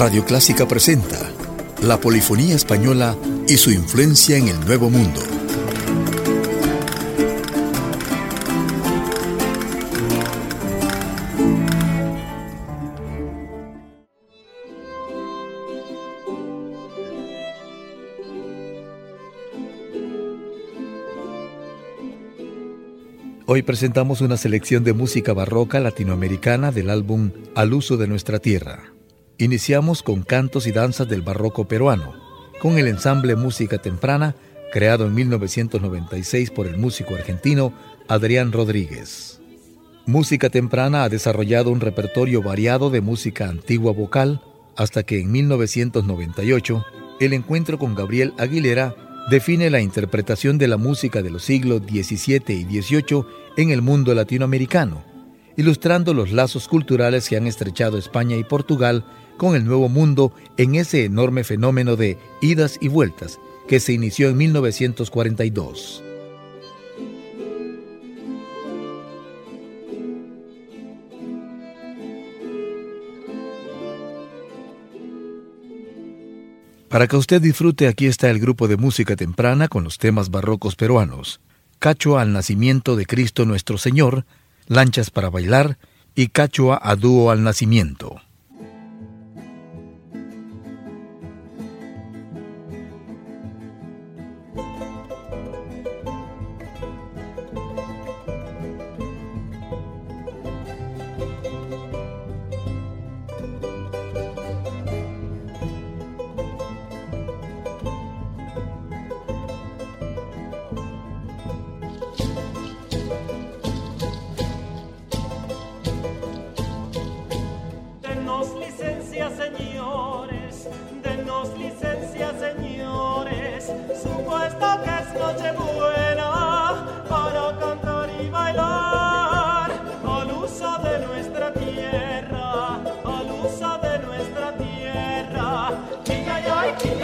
Radio Clásica presenta la polifonía española y su influencia en el Nuevo Mundo. Hoy presentamos una selección de música barroca latinoamericana del álbum Al uso de nuestra tierra. Iniciamos con cantos y danzas del barroco peruano, con el ensamble Música Temprana, creado en 1996 por el músico argentino Adrián Rodríguez. Música Temprana ha desarrollado un repertorio variado de música antigua vocal, hasta que en 1998 el encuentro con Gabriel Aguilera define la interpretación de la música de los siglos XVII y XVIII en el mundo latinoamericano, ilustrando los lazos culturales que han estrechado España y Portugal con el Nuevo Mundo en ese enorme fenómeno de idas y vueltas que se inició en 1942. Para que usted disfrute, aquí está el grupo de música temprana con los temas barrocos peruanos. Cachua al nacimiento de Cristo nuestro Señor, Lanchas para bailar y Cachua a dúo al nacimiento.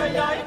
ay, ay.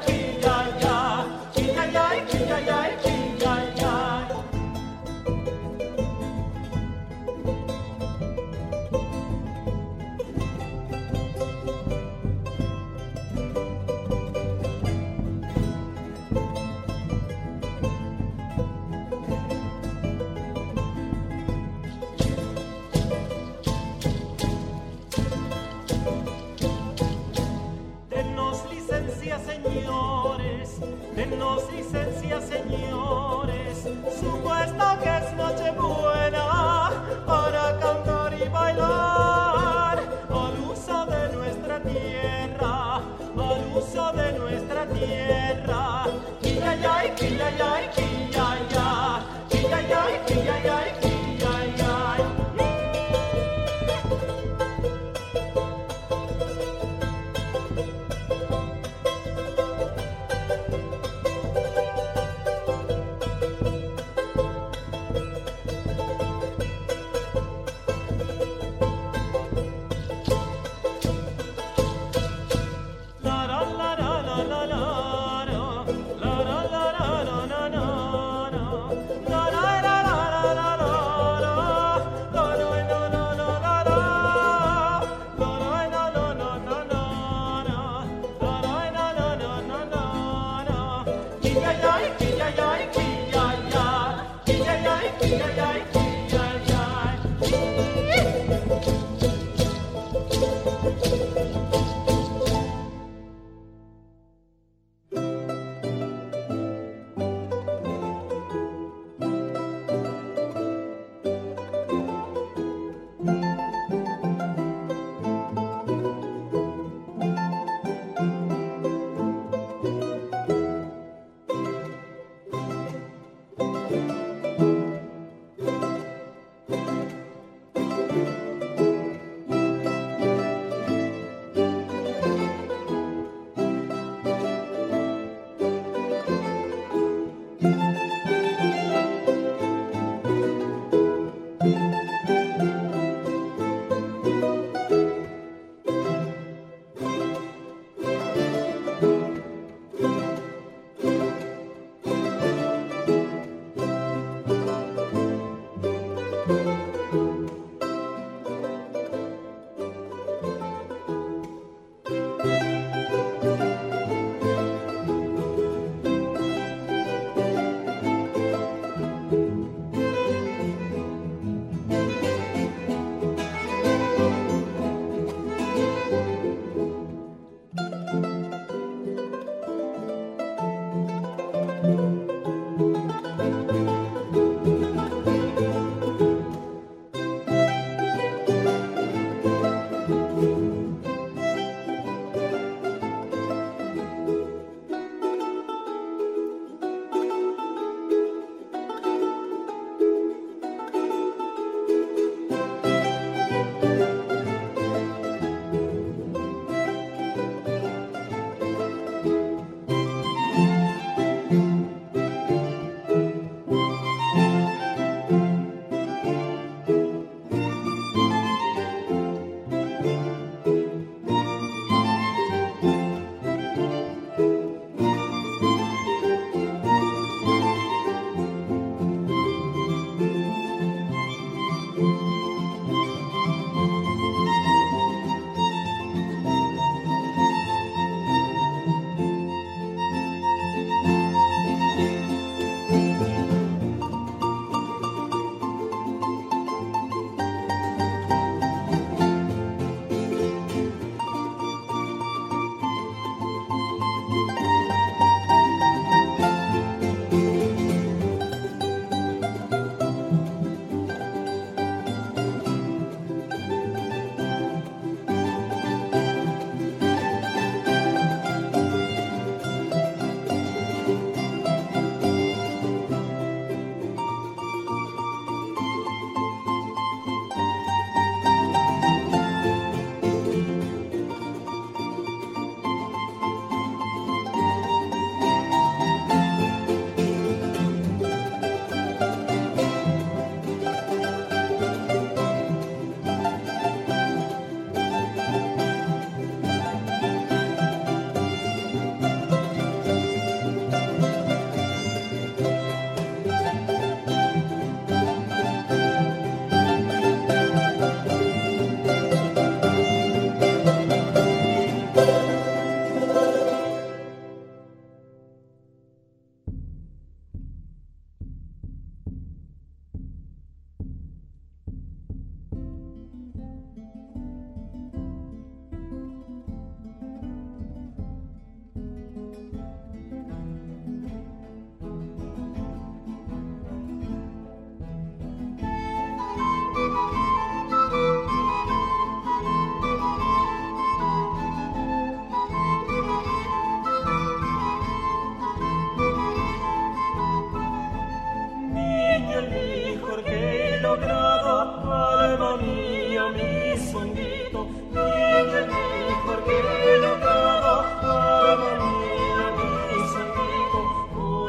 Por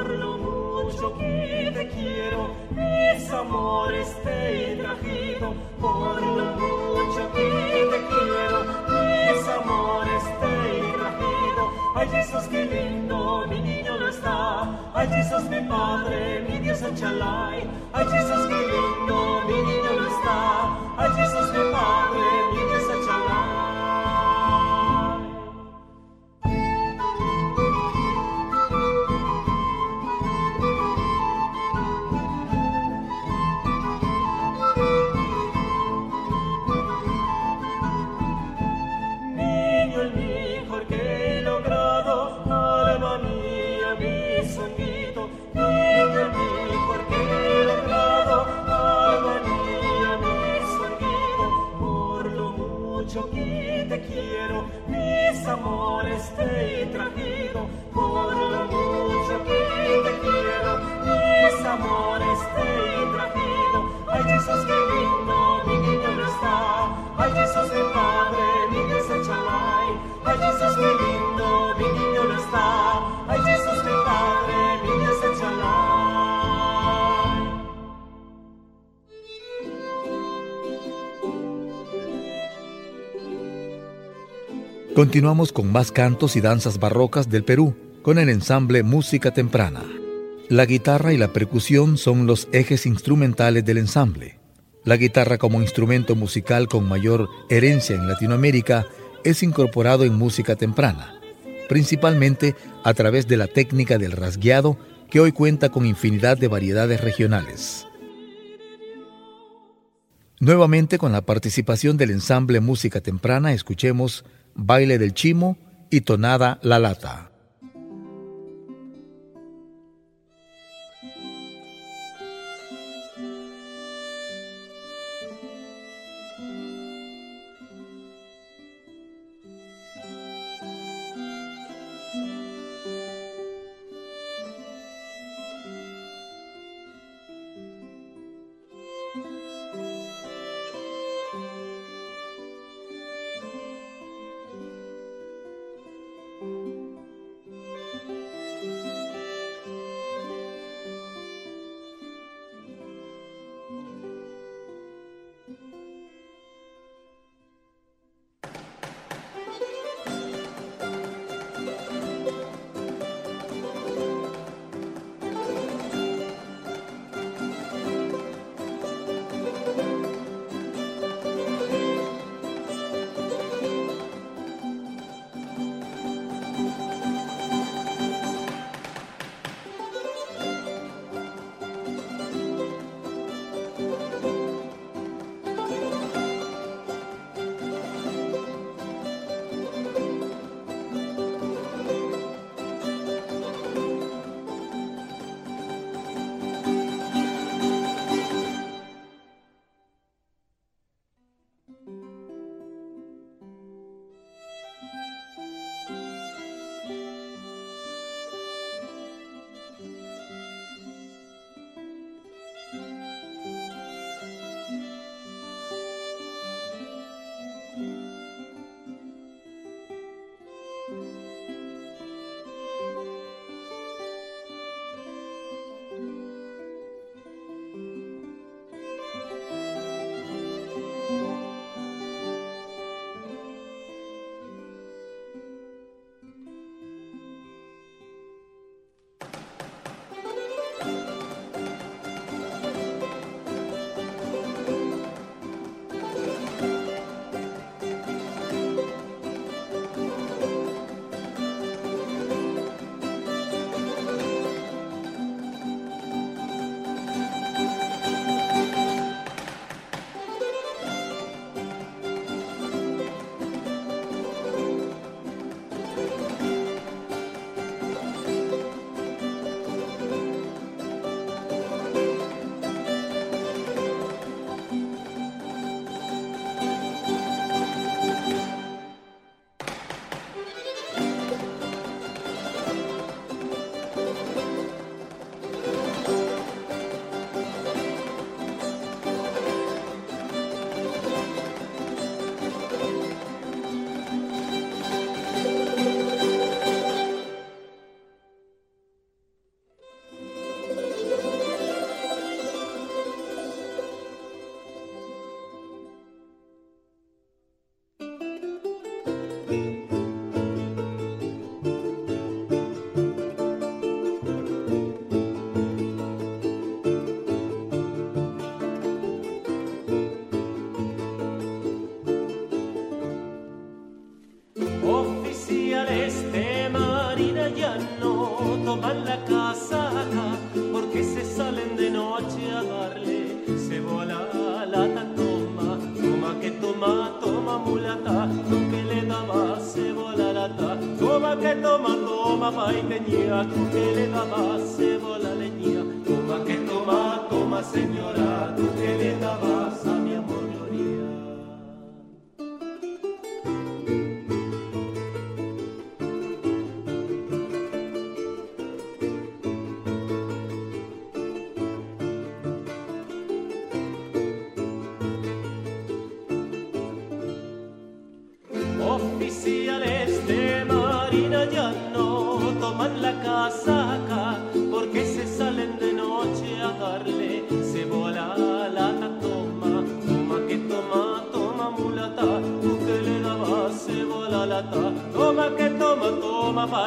lo mucho que te quiero, mi amor está y trajito, por lo mucho que te quiero, mi amor está y trajido, ay Jesús, qué lindo, mi niño no está, ay Jesús, mi padre, mi Dios en Chalai, ay Jesús, qué lindo. Continuamos con más cantos y danzas barrocas del Perú, con el ensamble Música Temprana. La guitarra y la percusión son los ejes instrumentales del ensamble. La guitarra como instrumento musical con mayor herencia en Latinoamérica es incorporado en música temprana, principalmente a través de la técnica del rasgueado que hoy cuenta con infinidad de variedades regionales. Nuevamente con la participación del ensamble Música Temprana escuchemos Baile del Chimo y Tonada La Lata.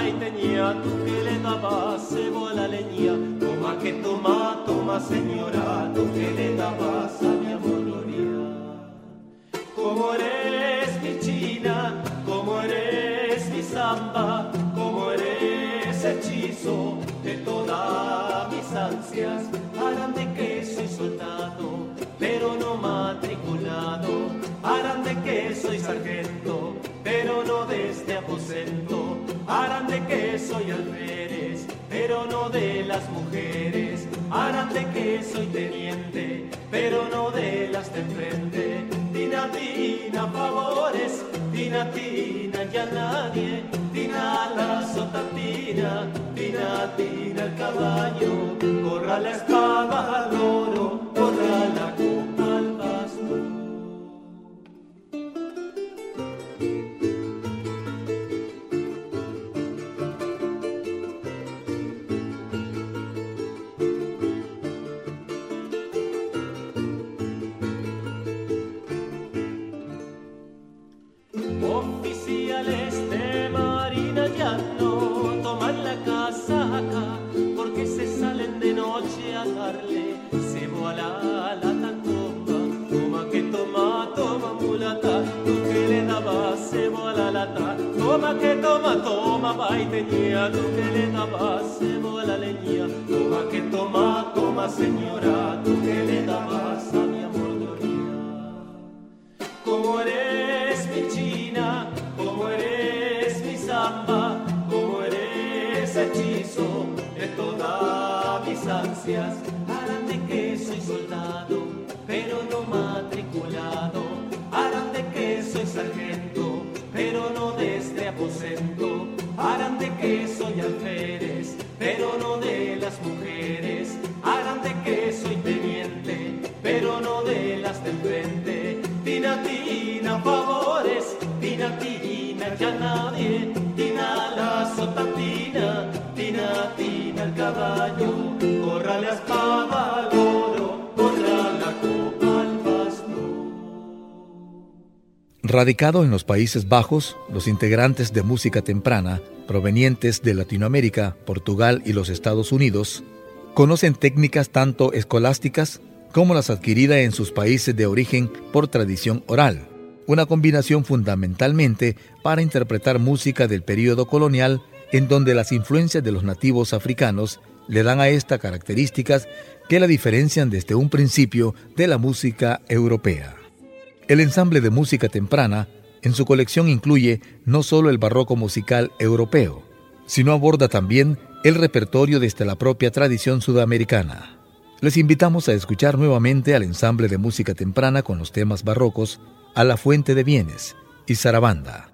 Toma paiteña tú que le dabas cebola leña. Toma que toma toma señora tú que le dabas a mi amor gloria. Como eres mi china como eres mi samba hechizo de todas mis ansias. Harán de que soy soldado, pero no matriculado, harán de que soy sargento, pero no de este aposento, de que soy alférez, pero no de las mujeres, harán de que soy teniente, pero no de las de enfrente, tina, tina, favores, tina, tina, ya nadie. Tina la sotatina, tina, tina el caballo, corra la espada tenía tú que le dabas cebo la leña. Toma que toma, toma, señora, tú que le dabas a mi amor gloria. Como eres mi china, como eres mi samba, como eres hechizo de todas mis ansias. Tina, tina, ya nadie. Tina la tina, tina el caballo. Espada al oro, corra la copa al Radicado en los Países Bajos, los integrantes de música temprana, provenientes de Latinoamérica, Portugal y los Estados Unidos, conocen técnicas tanto escolásticas como las adquiridas en sus países de origen por tradición oral, una combinación fundamentalmente para interpretar música del período colonial en donde las influencias de los nativos africanos le dan a esta características que la diferencian desde un principio de la música europea. El ensamble de música temprana en su colección incluye no solo el barroco musical europeo, sino aborda también el repertorio desde la propia tradición sudamericana. Les invitamos a escuchar nuevamente al ensamble de música temprana con los temas barrocos A la Fuente de Bienes y Sarabanda.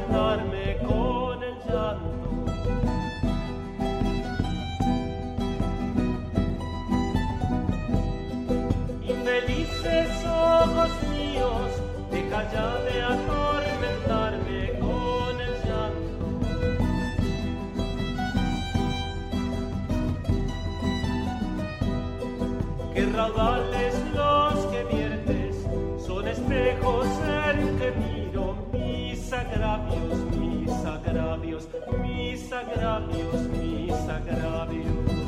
raudales los que viertes son espejos en que agravios, mis agravios, mis agravios, mis agravios.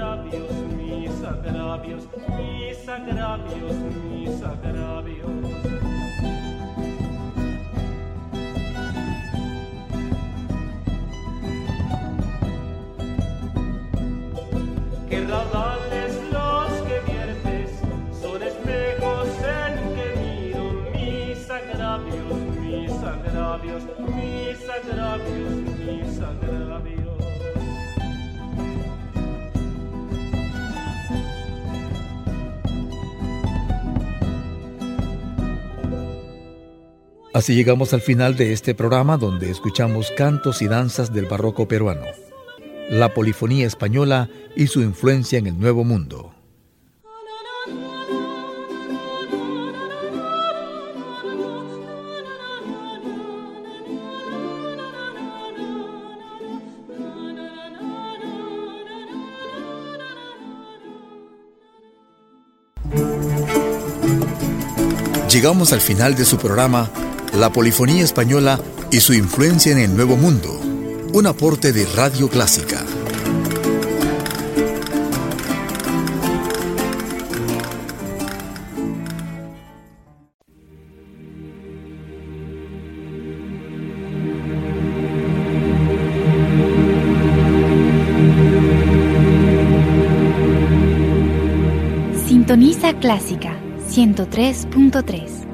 Agravios, mis agravios, mis agravios, mis agravios. que raudales los que viertes son espejos en que miro mis agravios, mis agravios, mis agravios, Así llegamos al final de este programa donde escuchamos cantos y danzas del barroco peruano la polifonía española y su influencia en el Nuevo Mundo. Llegamos al final de su programa La Polifonía Española y su influencia en el Nuevo Mundo un aporte de Radio Clásica. Sintoniza Clásica 103.3